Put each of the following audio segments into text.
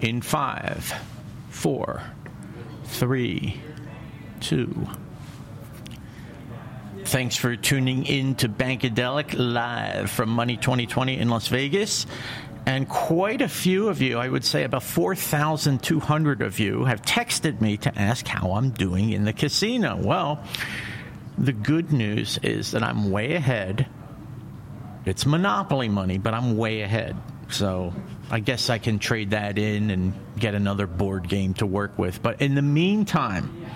in five, four, three, two. Thanks for tuning in to Bankadelic live from Money 2020 in Las Vegas. And quite a few of you, I would say about 4,200 of you, have texted me to ask how I'm doing in the casino. Well, the good news is that I'm way ahead. It's monopoly money, but I'm way ahead. So I guess I can trade that in and get another board game to work with. But in the meantime,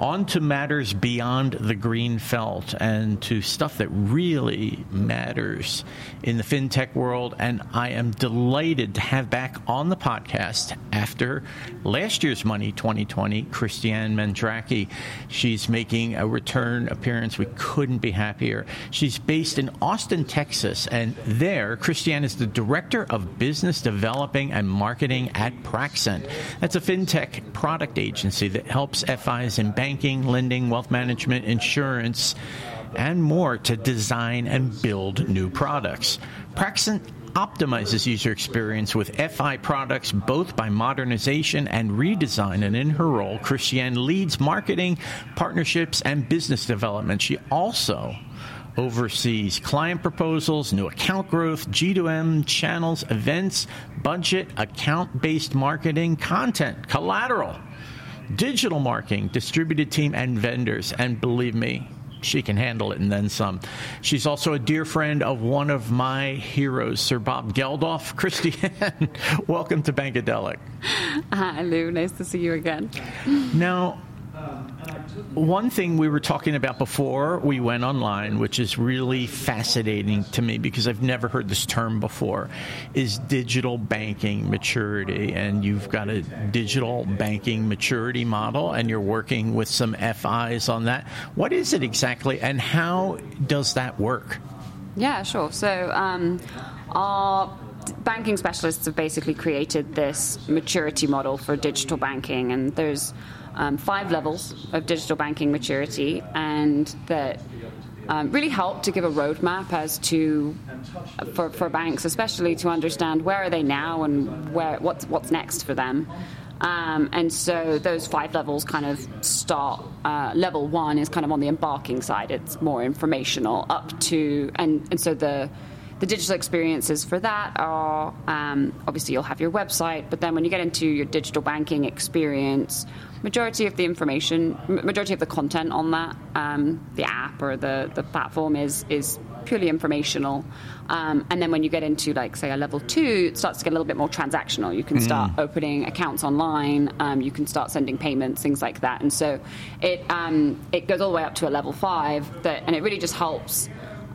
on to matters beyond the green felt and to stuff that really matters in the fintech world. And I am delighted to have back on the podcast after last year's Money 2020, Kristiane Mandraki. She's making a return appearance. We couldn't be happier. She's based in Austin, Texas, and there, Kristiane is the Director of Business Developing and Marketing at Praxent. That's a fintech product agency that helps FIs and banks banking, lending, wealth management, insurance, and more to design and build new products. Praxent optimizes user experience with FI products both by modernization and redesign. And in her role, Kristiane leads marketing, partnerships, and business development. She also oversees client proposals, new account growth, G2M, channels, events, budget, account based marketing, content, collateral digital marketing, distributed team, and vendors. And believe me, she can handle it and then some. She's also a dear friend of one of my heroes, Sir Bob Geldof. Kristiane, welcome to Bankadelic. Hi, Lou. Nice to see you again. Now, one thing we were talking about before we went online, which is really fascinating to me because I've never heard this term before, is digital banking maturity. And you've got a digital banking maturity model, and you're working with some FIs on that. What is it exactly, and how does that work? Yeah, sure. So, um, our banking specialists have basically created this maturity model for digital banking, and there's um, five levels of digital banking maturity, and that um, really help to give a roadmap as to for, for banks, especially to understand where are they now and where what's what's next for them. Um, and so those five levels kind of start. Uh, level one is kind of on the embarking side; it's more informational. Up to and and so the the digital experiences for that are um, obviously you'll have your website, but then when you get into your digital banking experience, majority of the information, majority of the content on that, um, the app or the, the platform is is purely informational. Um, and then when you get into like say a level two, it starts to get a little bit more transactional. You can mm. start opening accounts online. Um, you can start sending payments, things like that. And so it um, it goes all the way up to a level five. That and it really just helps.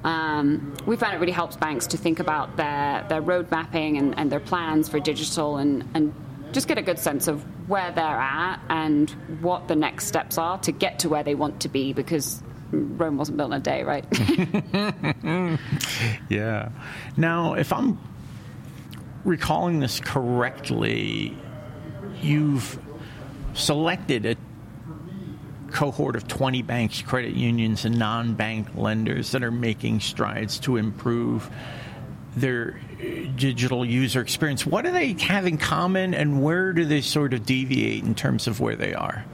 Um, we found it really helps banks to think about their, their road mapping and, and their plans for digital and, and just get a good sense of where they're at and what the next steps are to get to where they want to be because Rome wasn't built in a day, right? yeah. Now, if I'm recalling this correctly, you've selected a cohort of 20 banks, credit unions, and non bank lenders that are making strides to improve their digital user experience. What do they have in common, and where do they sort of deviate in terms of where they are?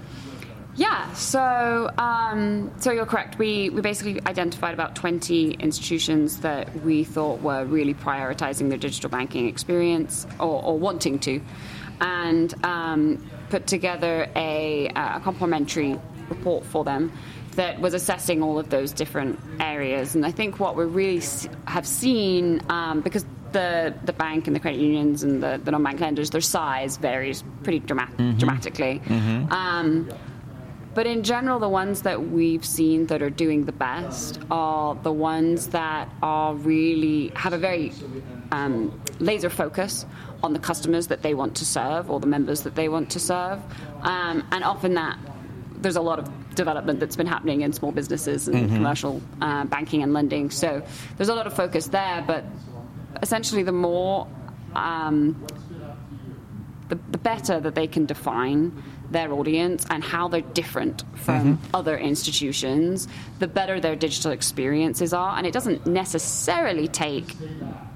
Yeah, so um, so you're correct. We we basically identified about 20 institutions that we thought were really prioritizing their digital banking experience or, or wanting to, and um, put together a, a complementary report for them that was assessing all of those different areas. And I think what we really have seen, um, because the, the bank and the credit unions and the, the non-bank lenders, their size varies pretty mm-hmm. dramatically. Mm-hmm. Um, but in general, the ones that we've seen that are doing the best are the ones that are really have a very um, laser focus on the customers that they want to serve or the members that they want to serve. Um, and often that there's a lot of development that's been happening in small businesses and mm-hmm. commercial uh, banking and lending. So there's a lot of focus there, but essentially, the more um, the, the better that they can define their audience and how they're different from mm-hmm. other institutions, the better their digital experiences are. And it doesn't necessarily take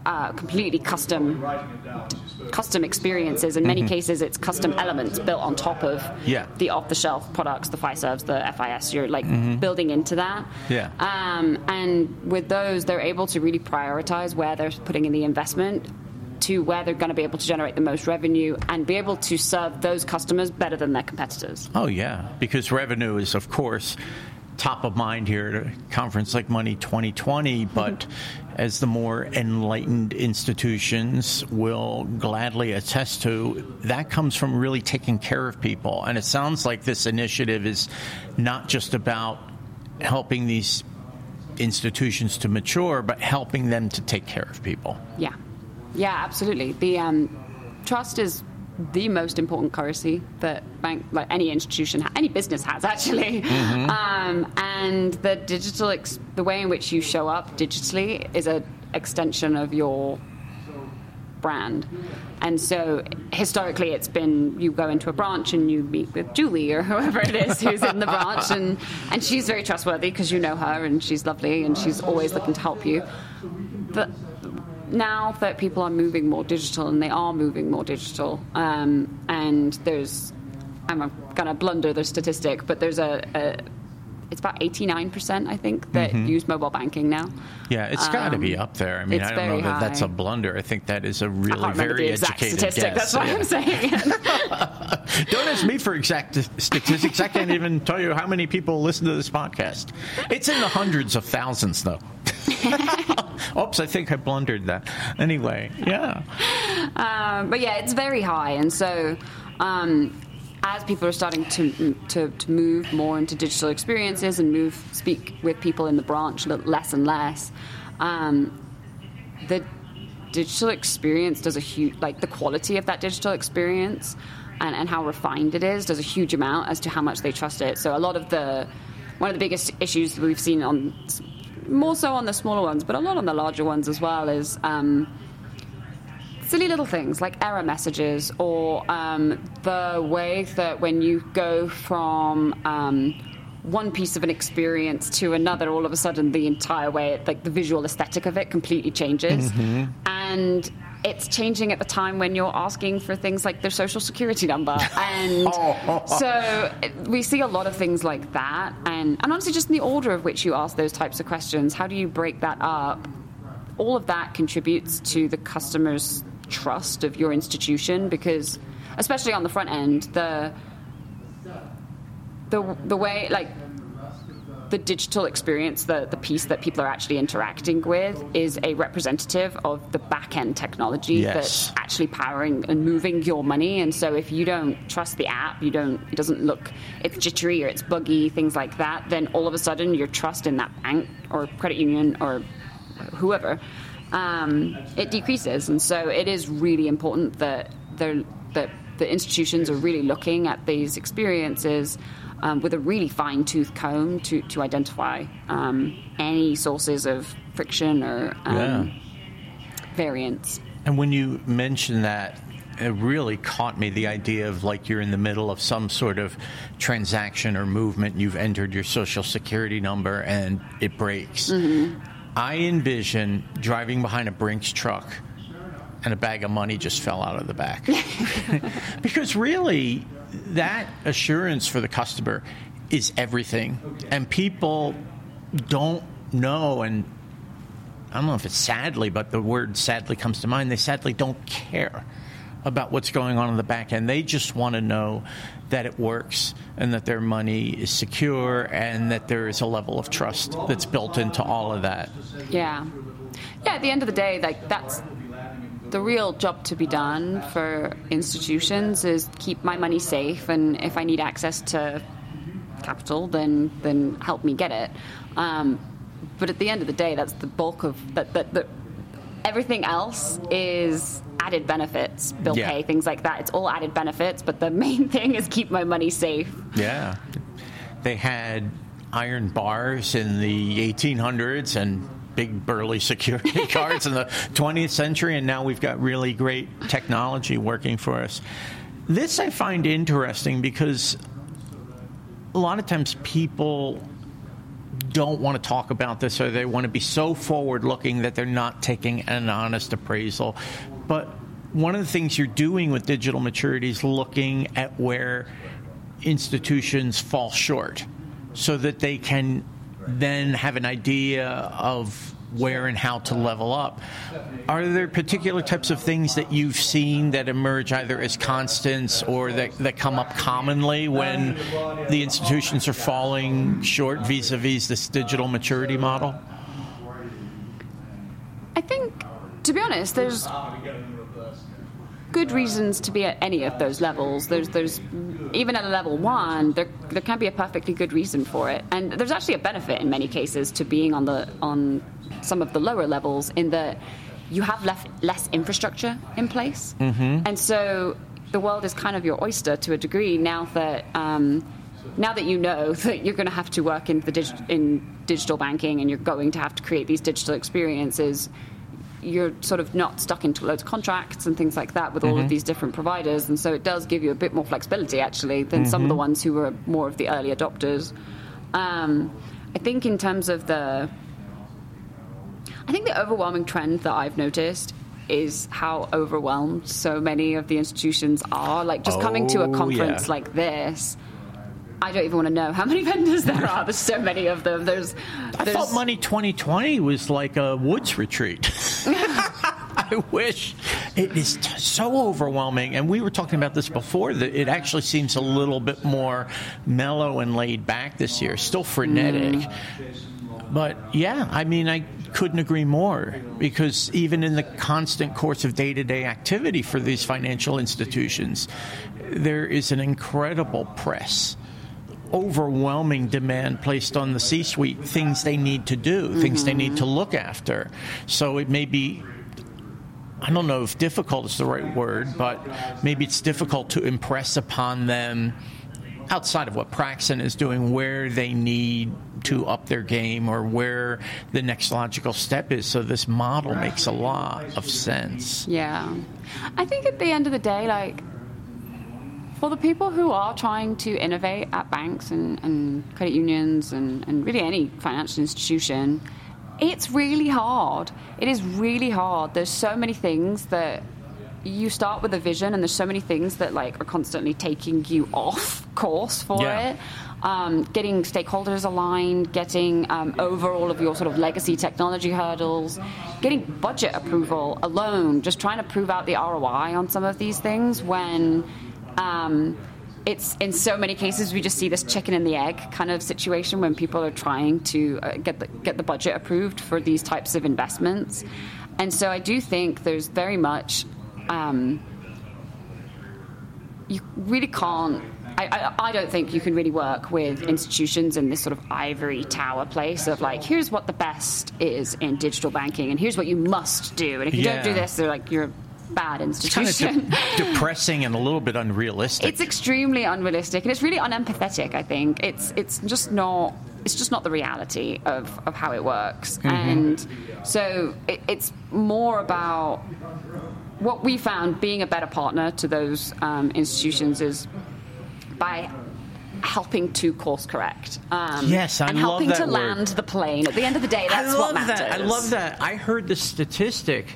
uh, completely custom custom experiences. In many mm-hmm. cases, it's custom elements built on top of yeah. the off-the-shelf products, the FISERVs, the FIS. You're like mm-hmm. building into that. Yeah. Um, and with those, they're able to really prioritize where they're putting in the investment to where they're going to be able to generate the most revenue and be able to serve those customers better than their competitors. Oh, yeah, because revenue is, of course, top of mind here at a conference like Money 2020, mm-hmm. but as the more enlightened institutions will gladly attest to, that comes from really taking care of people. And it sounds like this initiative is not just about helping these institutions to mature, but helping them to take care of people. Yeah. Yeah, absolutely. The um, trust is the most important currency that bank, like any institution, any business has actually. Mm-hmm. Um, and the digital, ex- the way in which you show up digitally is an extension of your brand. And so historically, it's been you go into a branch and you meet with Julie or whoever it is who's in the branch, and, and she's very trustworthy because you know her and she's lovely and she's always looking to help you. But now that people are moving more digital, and they are moving more digital, um, and there's, I'm going to blunder the statistic, but there's a, a it's about 89%, I think, that mm-hmm. use mobile banking now. Yeah, it's got to be um, up there. I mean, I don't know that high. that's a blunder. I think that is a really very educated statistic. guess. That's what yeah. I'm saying. don't ask me for exact statistics. I can't even tell you how many people listen to this podcast. It's in the hundreds of thousands, though. Oops, I think I blundered that. Anyway, yeah. Um, but yeah, it's very high, and so. Um, as people are starting to, to, to, move more into digital experiences and move speak with people in the branch less and less, um, the digital experience does a huge like the quality of that digital experience and, and how refined it is does a huge amount as to how much they trust it. So a lot of the one of the biggest issues we've seen on more so on the smaller ones, but a lot on the larger ones as well, is um, silly little things like error messages or um, the way that when you go from um, one piece of an experience to another, all of a sudden the entire way, like the visual aesthetic of it, completely changes. Mm-hmm. And it's changing at the time when you're asking for things like their social security number. And so we see a lot of things like that. And, and honestly, just in the order of which you ask those types of questions, how do you break that up? All of that contributes to the customer's trust of your institution because, especially on the front end, the the the way like the digital experience, the, the piece that people are actually interacting with, is a representative of the back end technology yes. that's actually powering and moving your money. And so, if you don't trust the app, you don't, it doesn't look, it's jittery or it's buggy, things like that, then all of a sudden your trust in that bank or credit union or whoever, um, it decreases. And so, it is really important that that the institutions are really looking at these experiences um, with a really fine tooth comb to, to identify um, any sources of friction or um, yeah. variance. And when you mention that, it really caught me the idea of like you're in the middle of some sort of transaction or movement, you've entered your social security number and it breaks. Mm-hmm. I envision driving behind a Brinks truck and a bag of money just fell out of the back. because really, that assurance for the customer is everything. And people don't know, and I don't know if it's sadly, but the word sadly comes to mind. They sadly don't care about what's going on in the back end. They just want to know that it works and that their money is secure and that there is a level of trust that's built into all of that. Yeah. Yeah, at the end of the day, like that's the real job to be done for institutions is keep my money safe, and if I need access to capital, then then help me get it. Um, but at the end of the day, that's the bulk of that. That, that everything else is added benefits, bill yeah. pay, things like that. It's all added benefits, but the main thing is keep my money safe. Yeah, they had iron bars in the 1800s and big burly security guards in the 20th century, and now we've got really great technology working for us. This I find interesting because a lot of times people don't want to talk about this or they want to be so forward looking that they're not taking an honest appraisal. But one of the things you're doing with digital maturity is looking at where institutions fall short so that they can then have an idea of where and how to level up. Are there particular types of things that you've seen that emerge either as constants or that, that come up commonly when the institutions are falling short vis a vis this digital maturity model? I think, to be honest, there's good reasons to be at any of those levels. There's, there's even at a level one, there, there can be a perfectly good reason for it, and there's actually a benefit in many cases to being on the on some of the lower levels in that you have left less infrastructure in place, mm-hmm. and so the world is kind of your oyster to a degree now that. Um, now that you know that you're going to have to work in the dig- in digital banking and you're going to have to create these digital experiences, you're sort of not stuck into loads of contracts and things like that with all mm-hmm. of these different providers. And so it does give you a bit more flexibility, actually, than mm-hmm. some of the mm-hmm. ones who were more of the early adopters. Um, I think in terms of the. I think the overwhelming trend that I've noticed is how overwhelmed so many of the institutions are. Like just oh, coming to a oh, conference yeah. like this I don't even want to know how many vendors there are. There's so many of them. There's. there's... I thought Money 2020 was like a woods retreat. I wish it is t- so overwhelming. And we were talking about this before that it actually seems a little bit more mellow and laid back this year. Still frenetic. Mm. But yeah, I mean, I couldn't agree more because even in the constant course of day to day activity for these financial institutions, there is an incredible press overwhelming demand placed on the C suite, things they need to do, mm-hmm. things they need to look after. So it may be I don't know if difficult is the right word, but maybe it's difficult to impress upon them outside of what Praxent is doing where they need to up their game or where the next logical step is. So this model makes a lot of sense. Yeah. I think at the end of the day, like for the people who are trying to innovate at banks and, and credit unions and, and really any financial institution, it's really hard. It is really hard. There's so many things that you start with a vision, and there's so many things that like are constantly taking you off course for yeah. it. Um, getting stakeholders aligned, getting um, over all of your sort of legacy technology hurdles, getting budget approval alone, just trying to prove out the ROI on some of these things when um, it's in so many cases we just see this chicken and the egg kind of situation when people are trying to uh, get the, get the budget approved for these types of investments, and so I do think there's very much um, you really can't. I, I, I, don't think you can really work with institutions in this sort of ivory tower place of like, here's what the best is in digital banking, and here's what you must do, and if you yeah. don't do this, they're like you're bad institution. Kind of de- depressing and a little bit unrealistic. It's extremely unrealistic, and it's really unempathetic. I think it's it's just not it's just not the reality of, of how it works, mm-hmm. and so it, it's more about what we found being a better partner to those um, institutions is by helping to course correct. Um, yes, I and love helping to word. land the plane. At the end of the day, that's what matters. That. I love that. I heard the statistic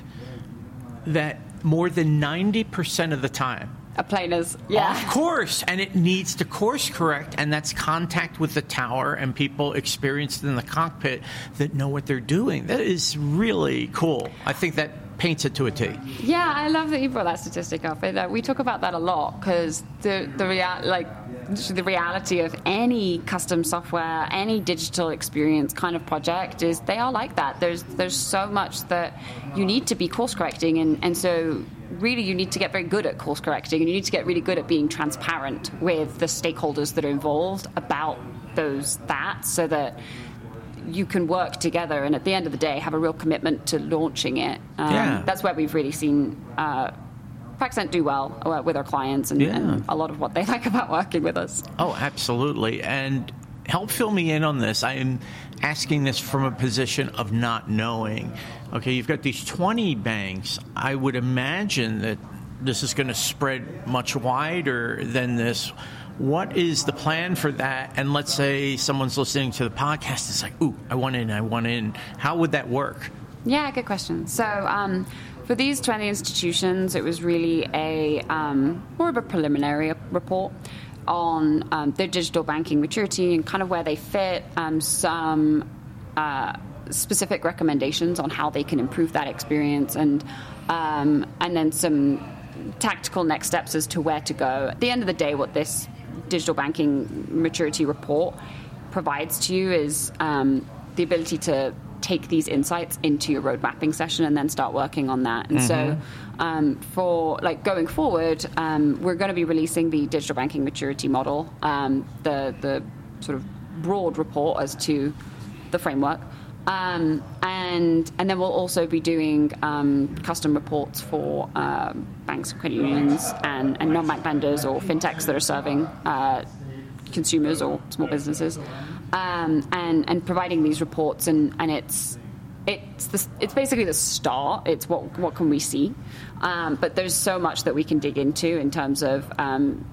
that more than 90% of the time. A plane is, yeah. Of course, and it needs to course correct, and that's contact with the tower and people experienced in the cockpit that know what they're doing. That is really cool. I think that paints it to a T. Yeah, I love that you brought that statistic up. uh, we talk about that a lot because the the real like the reality of any custom software, any digital experience kind of project is they are like that. There's there's so much that you need to be course correcting, and, and so really you need to get very good at course correcting, and you need to get really good at being transparent with the stakeholders that are involved about those that, so that you can work together and at the end of the day have a real commitment to launching it. Um, yeah. That's where we've really seen. Uh, Praxent do well uh, with our clients and, yeah. and a lot of what they like about working with us. Oh, absolutely. And help fill me in on this. I am asking this from a position of not knowing. Okay, you've got these 20 banks. I would imagine that this is going to spread much wider than this. What is the plan for that? And let's say someone's listening to the podcast, it's like, ooh, I want in, I want in. How would that work? Yeah, good question. So, um, for these 20 institutions, it was really a um, more of a preliminary report on um, their digital banking maturity and kind of where they fit, um, some uh, specific recommendations on how they can improve that experience, and um, and then some tactical next steps as to where to go. At the end of the day, what this digital banking maturity report provides to you is um, the ability to take these insights into your road mapping session and then start working on that. And mm-hmm. so, um, for like going forward, um, we're going to be releasing the digital banking maturity model, um, the the sort of broad report as to the framework. Um, and and then we'll also be doing um, custom reports for uh, banks, credit unions, and, and non-bank lenders or fintechs that are serving uh, consumers or small businesses, um, and and providing these reports and and it's it's the, it's basically the start. It's what what can we see, um, but there's so much that we can dig into in terms of. Um,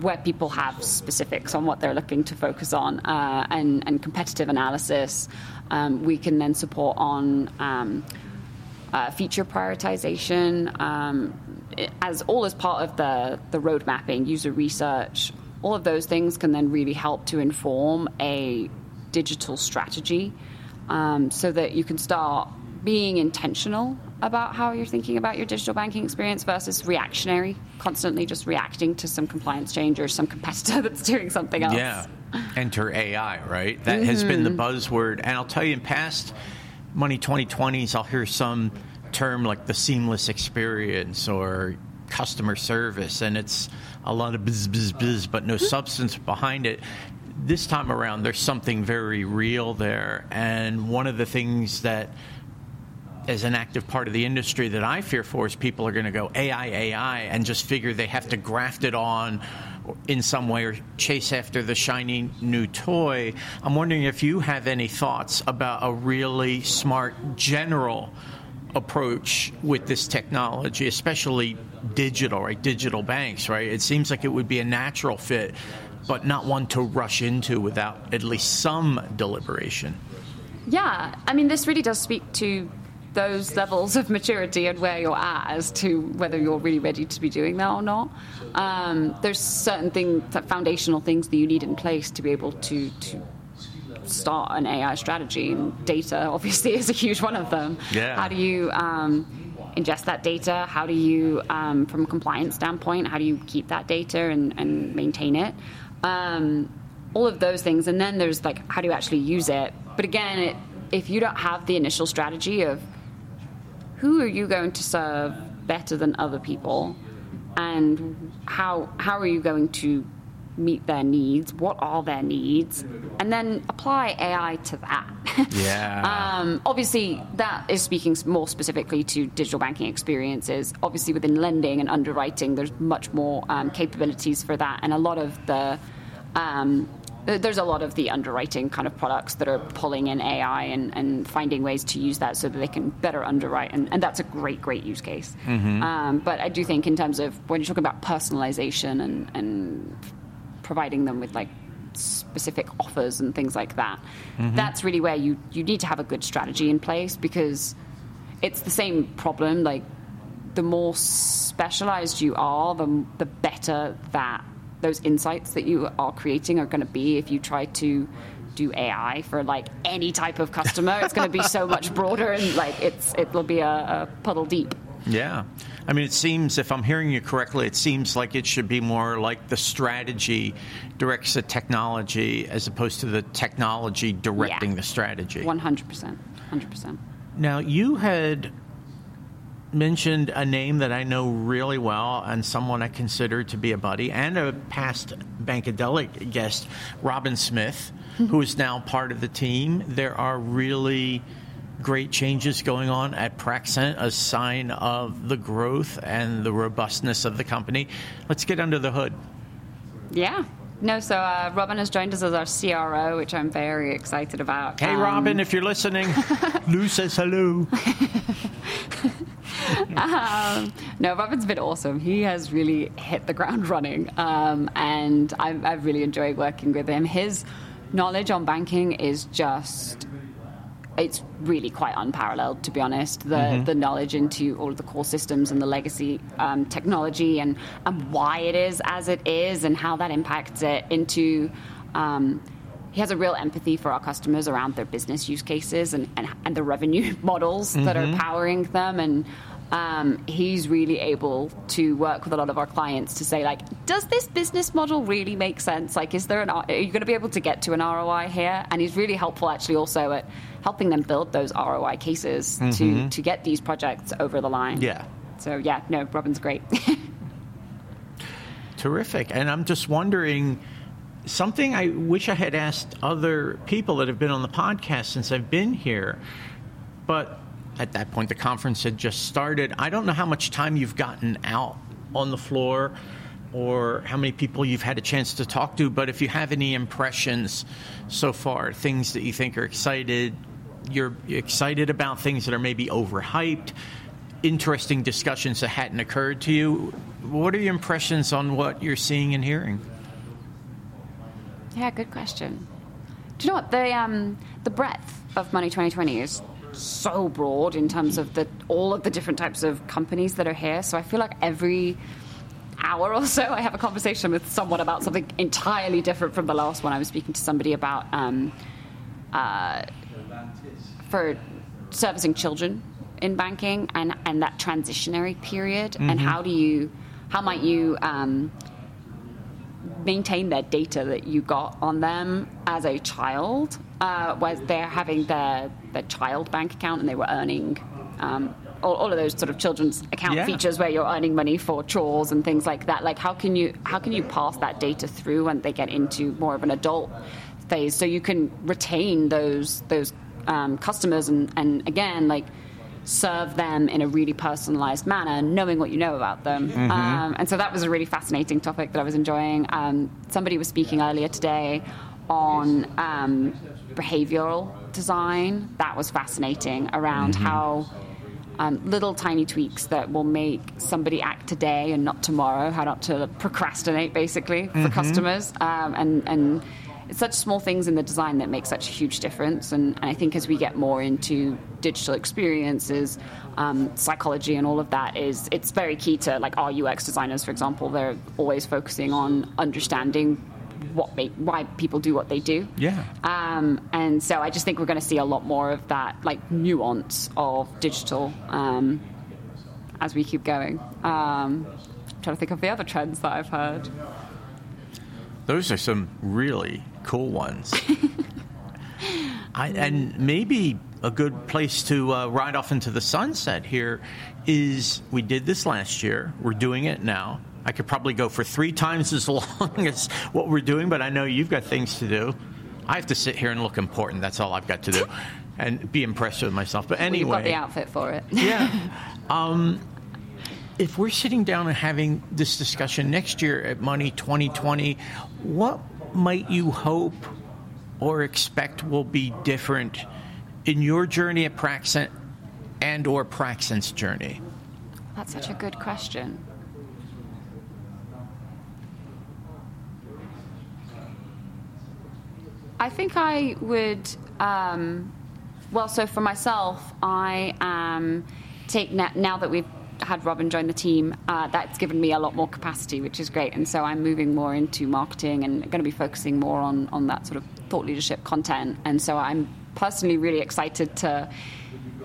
where people have specifics on what they're looking to focus on uh, and, and competitive analysis, um, we can then support on um, uh, feature prioritization, um, as all as part of the, the road mapping, user research, all of those things can then really help to inform a digital strategy um, so that you can start being intentional about how you're thinking about your digital banking experience versus reactionary, constantly just reacting to some compliance change or some competitor that's doing something else. Yeah. Enter AI, right? That mm-hmm. has been the mm-hmm. buzzword. And I'll tell you, in past Money 2020s, I'll hear some term like the seamless experience or customer service, and it's a lot of buzz, buzz, buzz, but no substance behind it. This time around, there's something very real there, and one of the things that as an active part of the industry that I fear for is people are going to go AI, AI, and just figure they have to graft it on in some way or chase after the shiny new toy. I'm wondering if you have any thoughts about a really smart general approach with this technology, especially digital, right? Digital banks, right? It seems like it would be a natural fit, but not one to rush into without at least some deliberation. Yeah, I mean, this really does speak to those levels of maturity and where you're at as to whether you're really ready to be doing that or not. Um, there's certain things, foundational things that you need in place to be able to, to start an AI strategy. And data, obviously, is a huge one of them. Yeah. How do you um, ingest that data? How do you, um, from a compliance standpoint, how do you keep that data and, and maintain it? Um, all of those things. And then there's like, how do you actually use it? But again, it, if you don't have the initial strategy of who are you going to serve better than other people, and how how are you going to meet their needs? What are their needs? And then apply AI to that. Yeah. um, obviously, that is speaking more specifically to digital banking experiences. Obviously, within lending and underwriting, there's much more um, capabilities for that, and a lot of the um, there's a lot of the underwriting kind of products that are pulling in AI and, and finding ways to use that so that they can better underwrite, and, and that's a great, great use case. Mm-hmm. Um, but I do think in terms of when you're talking about personalization and, and providing them with like specific offers and things like that, mm-hmm. that's really where you, you need to have a good strategy in place because it's the same problem. Like the more specialized you are, the, the better that those insights that you are creating are going to be if you try to do AI for like any type of customer. it's going to be so much broader and like it's it'll be a, a, puddle deep. Yeah. I mean, it seems, if I'm hearing you correctly, it seems like it should be more like the strategy directs the technology as opposed to the technology directing yeah. the strategy. 100%. 100%. Now, you had mentioned a name that I know really well and someone I consider to be a buddy and a past Bankadelic guest, Robin Smith, who is now part of the team. There are really great changes going on at Praxent, a sign of the growth and the robustness of the company. Let's get under the hood. Yeah. No, so uh, Robin has joined us as our CRO, which I'm very excited about. Hey, um, Robin, if you're listening, Lou says hello. um, no, Robin's been awesome. He has really hit the ground running, um, and I've, I've really enjoyed working with him. His knowledge on banking is just it's really quite unparalleled, to be honest. The mm-hmm. the knowledge into all of the core systems and the legacy um, technology and and why it is as it is and how that impacts it into. Um, he has a real empathy for our customers around their business use cases and, and, and the revenue models mm-hmm. that are mm-hmm. powering them and um, he's really able to work with a lot of our clients to say like does this business model really make sense? Like is there an are you going to be able to get to an roi here? And he's really helpful actually also at helping them build those roi cases mm-hmm. to to get these projects over the line. Yeah. So yeah no robin's great. Terrific. And i'm just wondering something i wish i had asked other people that have been on the podcast since i've been here but at that point the conference had just started. I don't know how much time you've gotten out on the floor or how many people you've had a chance to talk to, but if you have any impressions so far, things that you think are excited, you're excited about things that are maybe overhyped, interesting discussions that hadn't occurred to you. What are your impressions on what you're seeing and hearing? Yeah, good question. Do you know what the um, the breadth of Money 2020 is so broad in terms of the all of the different types of companies that are here. So I feel like every hour or so I have a conversation with someone about something entirely different from the last one. I was speaking to somebody about um, uh, for servicing children in banking and, and that transitionary period mm-hmm. and how do you how might you um, maintain their data that you got on them as a child uh, was they're having their, their child bank account and they were earning um, all, all, of those sort of children's account yeah. features where you're earning money for chores and things like that. Like how can you how can you pass that data through when they get into more of an adult phase so you can retain those those um, customers and, and again like serve them in a really personalized manner, knowing what you know about them. Mm-hmm. Um, and so that was a really fascinating topic that I was enjoying. Um, somebody was speaking earlier today on um, behavioral design. That was fascinating around mm-hmm. how. Um, little tiny tweaks that will make somebody act today and not tomorrow. How not to procrastinate, basically, for mm-hmm. customers, um, and and it's such small things in the design that make such a huge difference. And, and I think as we get more into digital experiences, um, psychology, and all of that, is it's very key to like our UX designers, for example. They're always focusing on understanding what make, why people do what they do. Yeah. Um, and so I just think we're going to see a lot more of that like nuance of digital um, as we keep going. Um, I'm trying to think of the other trends that I've heard. Those are some really cool ones. I, and maybe a good place to uh, ride off into the sunset here is we did this last year. We're doing it now. I could probably go for three times as long as what we're doing, but I know you've got things to do. I have to sit here and look important. That's all I've got to do, and be impressed with myself. But anyway, well, you've got the outfit for it. yeah. Um, if we're sitting down and having this discussion next year at Money 2020, what might you hope or expect will be different in your journey at Praxent and or Praxent's journey? That's such a good question. I think I would. Um, well, so for myself, I am take now that we've had Robin join the team, uh, that's given me a lot more capacity, which is great. And so I'm moving more into marketing and going to be focusing more on, on that sort of thought leadership content. And so I'm personally really excited to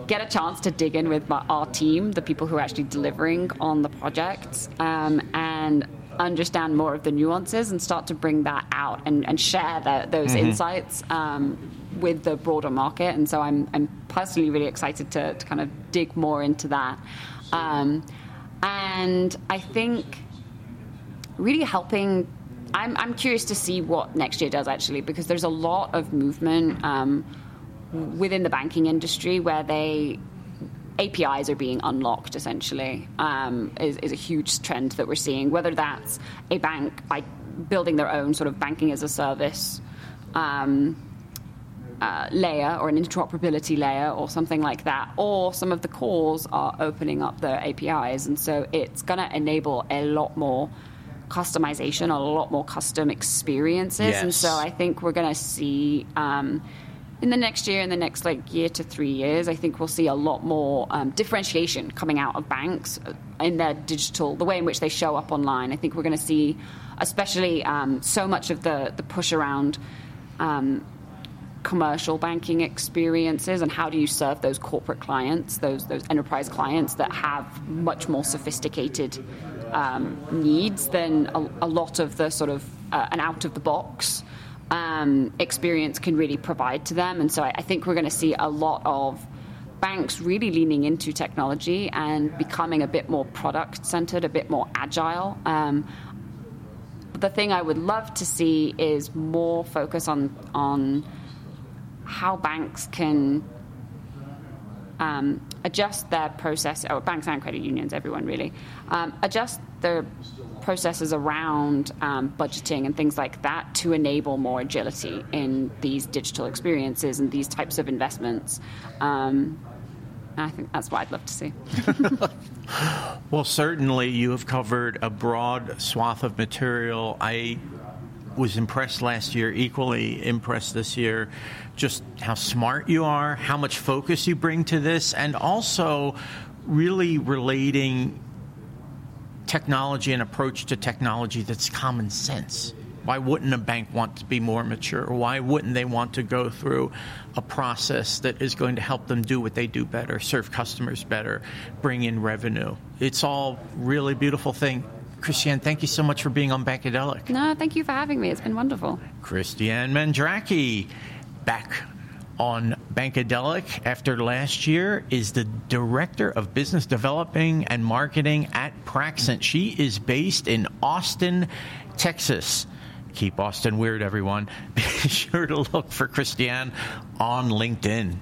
get a chance to dig in with my, our team, the people who are actually delivering on the projects, um, and understand more of the nuances and start to bring that out and, and share the, those mm-hmm. insights um, with the broader market. And so I'm, I'm personally really excited to, to kind of dig more into that. Um, and I think really helping. I'm, I'm curious to see what next year does actually, because there's a lot of movement um, within the banking industry where they APIs are being unlocked essentially um, is, is, a huge trend that we're seeing. Whether that's a bank by building their own sort of banking as a service um, uh, layer or an interoperability layer or something like that, or some of the cores are opening up their APIs, and so it's going to enable a lot more customization, a lot more custom experiences, yes. and so I think we're going to see. Um, in the next year, in the next like year to three years, I think we'll see a lot more um, differentiation coming out of banks in their digital, the way in which they show up online. I think we're going to see, especially um, so much of the the push around um, commercial banking experiences and how do you serve those corporate clients, those those enterprise clients that have much more sophisticated um, needs than a, a, lot of the sort of uh, an out of the box um, experience can really provide to them. And so I, I think we're going to see a lot of banks really leaning into technology and becoming a bit more product centered, a bit more agile. Um, the thing I would love to see is more focus on on how banks can um, adjust their process, or banks and credit unions, everyone really, um, adjust their processes around um, budgeting and things like that to enable more agility in these digital experiences and these types of investments. Um, I think that's what I'd love to see. well, certainly you have covered a broad swath of material. I was impressed last year, equally impressed this year, just how smart you are, how much focus you bring to this, and also really relating technology and approach to technology that's common sense. Why wouldn't a bank want to be more mature? Why wouldn't they want to go through a process that is going to help them do what they do better, serve customers better, bring in revenue? It's all really beautiful thing. Kristiane, thank you so much for being on Bankadelic. No, thank you for having me. It's been wonderful. Kristiane Mandraki, back on Bankadelic after last year is the Director of Business Developing and Marketing at Praxent. She is based in Austin, Texas. Keep Austin weird, everyone. Be sure to look for Kristiane on LinkedIn.